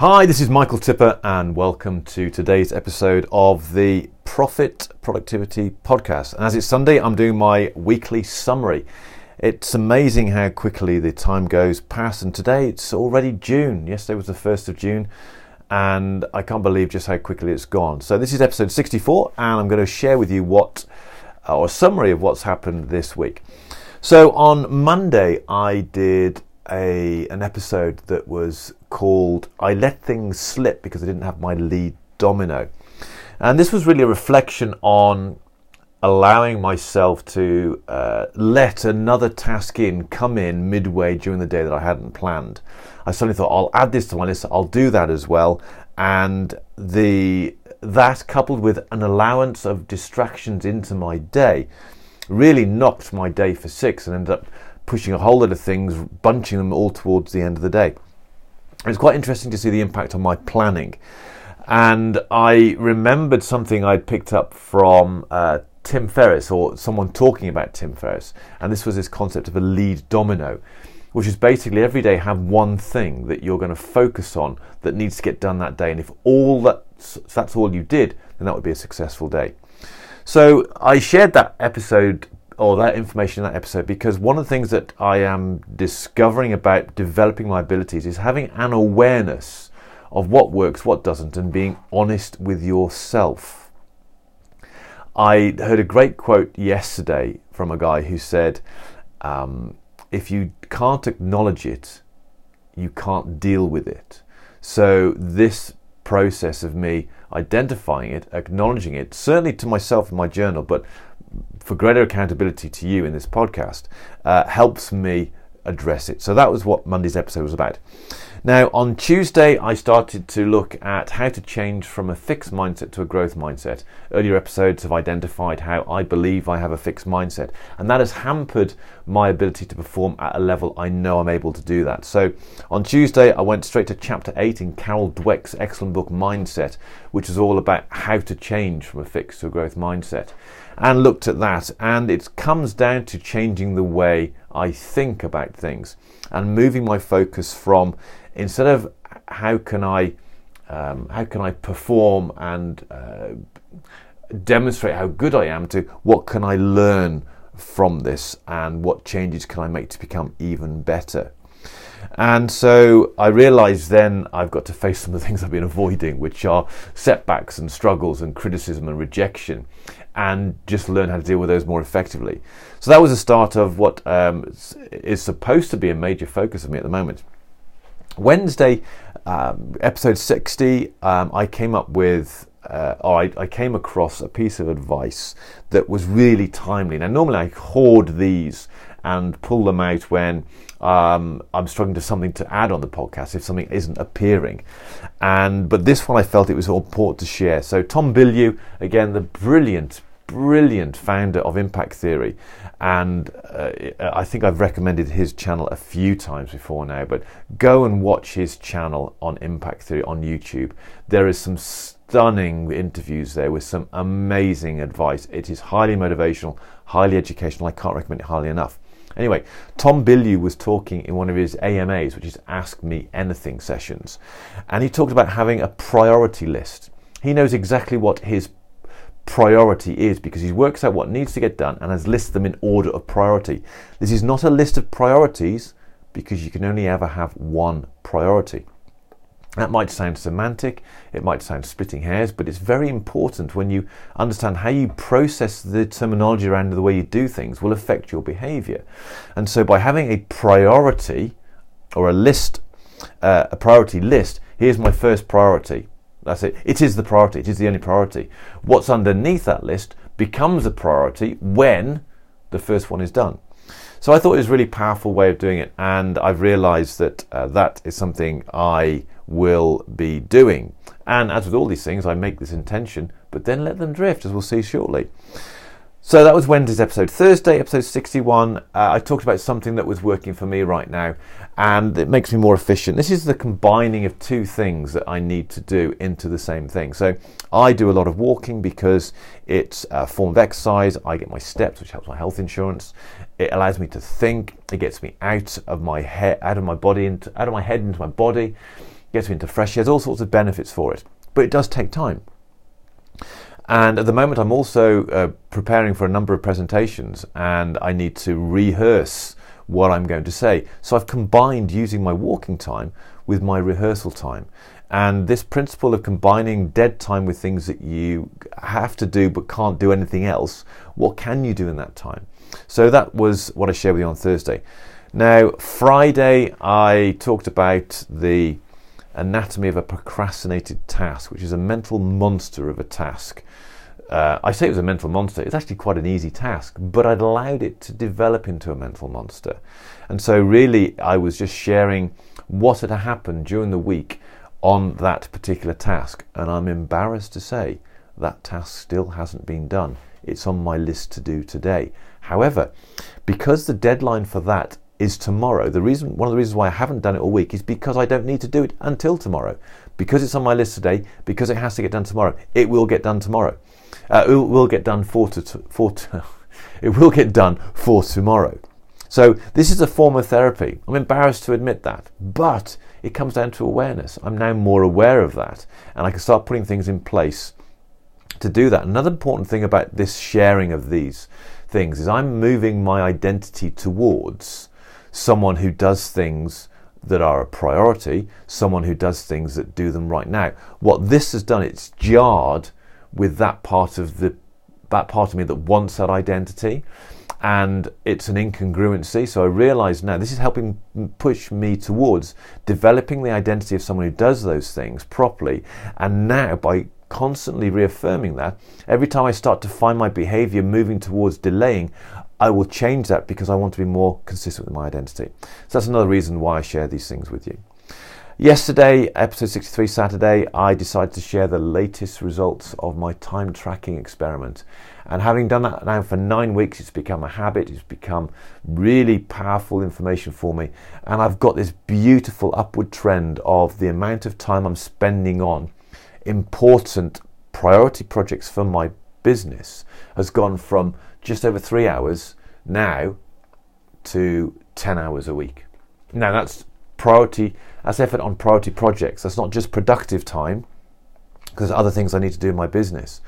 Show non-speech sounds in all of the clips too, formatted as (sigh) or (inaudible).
Hi, this is Michael Tipper, and welcome to today's episode of the Profit Productivity Podcast. And as it's Sunday, I'm doing my weekly summary. It's amazing how quickly the time goes past, and today it's already June. Yesterday was the 1st of June, and I can't believe just how quickly it's gone. So, this is episode 64, and I'm going to share with you what, or a summary of what's happened this week. So, on Monday, I did a an episode that was called "I Let Things Slip" because I didn't have my lead domino, and this was really a reflection on allowing myself to uh, let another task in come in midway during the day that I hadn't planned. I suddenly thought I'll add this to my list. I'll do that as well, and the that coupled with an allowance of distractions into my day really knocked my day for six and ended up pushing a whole lot of things, bunching them all towards the end of the day. It's quite interesting to see the impact on my planning. And I remembered something I'd picked up from uh, Tim Ferriss or someone talking about Tim Ferriss. And this was this concept of a lead domino, which is basically every day have one thing that you're going to focus on that needs to get done that day. And if all that's, that's all you did, then that would be a successful day. So I shared that episode or that information in that episode because one of the things that I am discovering about developing my abilities is having an awareness of what works, what doesn't, and being honest with yourself. I heard a great quote yesterday from a guy who said, um, If you can't acknowledge it, you can't deal with it. So, this process of me identifying it, acknowledging it, certainly to myself in my journal, but for greater accountability to you in this podcast uh, helps me address it. So that was what Monday's episode was about. Now, on Tuesday, I started to look at how to change from a fixed mindset to a growth mindset. Earlier episodes have identified how I believe I have a fixed mindset, and that has hampered my ability to perform at a level I know I'm able to do that. So, on Tuesday, I went straight to chapter 8 in Carol Dweck's excellent book Mindset, which is all about how to change from a fixed to a growth mindset, and looked at that. And it comes down to changing the way I think about things and moving my focus from instead of how can I um, how can I perform and uh, demonstrate how good I am to what can I learn from this and what changes can I make to become even better. And so I realized then I've got to face some of the things I've been avoiding, which are setbacks and struggles and criticism and rejection, and just learn how to deal with those more effectively. So that was the start of what um, is supposed to be a major focus of me at the moment. Wednesday, um, episode 60, um, I came up with, uh, or I, I, came across a piece of advice that was really timely. Now, normally I hoard these and pull them out when um, I'm struggling to something to add on the podcast if something isn't appearing. And but this one I felt it was important to share. So Tom Bilyeu, again, the brilliant, brilliant founder of Impact Theory, and uh, I think I've recommended his channel a few times before now. But go and watch his channel on Impact Theory on YouTube. There is some stunning interviews there with some amazing advice. It is highly motivational, highly educational. I can't recommend it highly enough. Anyway, Tom Bilyeu was talking in one of his AMAs, which is Ask Me Anything sessions, and he talked about having a priority list. He knows exactly what his priority is because he works out what needs to get done and has listed them in order of priority. This is not a list of priorities because you can only ever have one priority. That might sound semantic, it might sound splitting hairs, but it's very important when you understand how you process the terminology around the way you do things will affect your behavior. And so by having a priority or a list, uh, a priority list, here's my first priority. That's it. It is the priority. It is the only priority. What's underneath that list becomes a priority when the first one is done. So I thought it was a really powerful way of doing it, and I've realised that uh, that is something I will be doing. And as with all these things, I make this intention, but then let them drift, as we'll see shortly. So that was Wednesday's episode. Thursday, episode 61, uh, I talked about something that was working for me right now and it makes me more efficient. This is the combining of two things that I need to do into the same thing. So I do a lot of walking because it's a form of exercise. I get my steps, which helps my health insurance. It allows me to think. It gets me out of my head, out of my body, into, out of my head into my body. gets me into fresh air. There's all sorts of benefits for it, but it does take time. And at the moment, I'm also uh, preparing for a number of presentations, and I need to rehearse what I'm going to say. So I've combined using my walking time with my rehearsal time. And this principle of combining dead time with things that you have to do but can't do anything else, what can you do in that time? So that was what I shared with you on Thursday. Now, Friday, I talked about the anatomy of a procrastinated task, which is a mental monster of a task. Uh, I say it was a mental monster. It's actually quite an easy task, but I'd allowed it to develop into a mental monster. And so, really, I was just sharing what had happened during the week on that particular task. And I'm embarrassed to say that task still hasn't been done. It's on my list to do today. However, because the deadline for that is tomorrow, the reason one of the reasons why I haven't done it all week is because I don't need to do it until tomorrow. Because it's on my list today, because it has to get done tomorrow, it will get done tomorrow. Uh, it will get done for, to, for to, (laughs) it will get done for tomorrow. So this is a form of therapy. I'm embarrassed to admit that, but it comes down to awareness. I'm now more aware of that, and I can start putting things in place to do that. Another important thing about this sharing of these things is I'm moving my identity towards someone who does things that are a priority, someone who does things that do them right now. What this has done, it's jarred with that part of the that part of me that wants that identity and it's an incongruency. So I realize now this is helping push me towards developing the identity of someone who does those things properly. And now by constantly reaffirming that, every time I start to find my behavior moving towards delaying, I will change that because I want to be more consistent with my identity. So that's another reason why I share these things with you. Yesterday, episode 63 Saturday, I decided to share the latest results of my time tracking experiment. And having done that now for nine weeks, it's become a habit, it's become really powerful information for me. And I've got this beautiful upward trend of the amount of time I'm spending on important priority projects for my business has gone from just over three hours now to 10 hours a week. Now, that's priority, that's effort on priority projects. That's not just productive time, because other things I need to do in my business.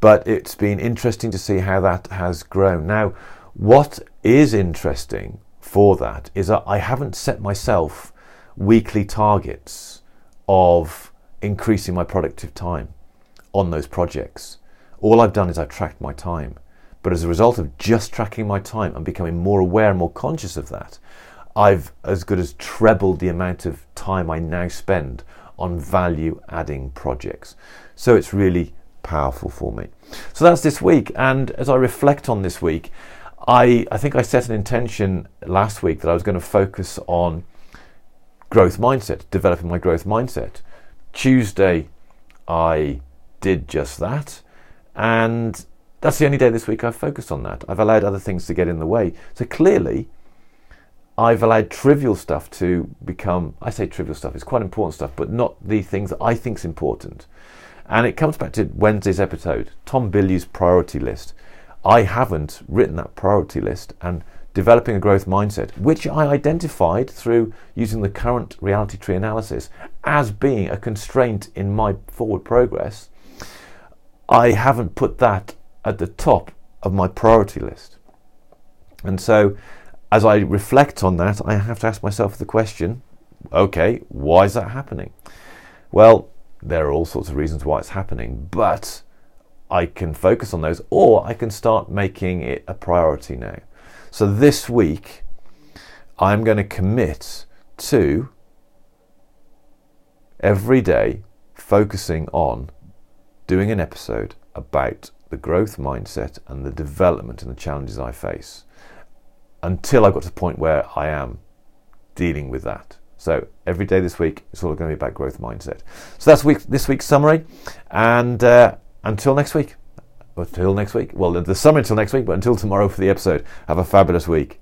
But it's been interesting to see how that has grown. Now, what is interesting for that is that I haven't set myself weekly targets of increasing my productive time on those projects. All I've done is I've tracked my time. But as a result of just tracking my time and becoming more aware and more conscious of that, I've as good as trebled the amount of time I now spend on value adding projects. So it's really powerful for me. So that's this week. And as I reflect on this week, I, I think I set an intention last week that I was going to focus on growth mindset, developing my growth mindset. Tuesday, I did just that. And that's the only day this week I've focused on that. I've allowed other things to get in the way. So clearly, I've allowed trivial stuff to become, I say trivial stuff, it's quite important stuff, but not the things that I think is important. And it comes back to Wednesday's episode, Tom Bilyeu's priority list. I haven't written that priority list and developing a growth mindset, which I identified through using the current reality tree analysis as being a constraint in my forward progress, I haven't put that at the top of my priority list. And so, as I reflect on that, I have to ask myself the question okay, why is that happening? Well, there are all sorts of reasons why it's happening, but I can focus on those or I can start making it a priority now. So this week, I'm going to commit to every day focusing on doing an episode about the growth mindset and the development and the challenges I face until I got to the point where I am dealing with that. So every day this week, it's all going to be about growth mindset. So that's week, this week's summary, and uh, until next week until next week. Well, the summer until next week, but until tomorrow for the episode. Have a fabulous week.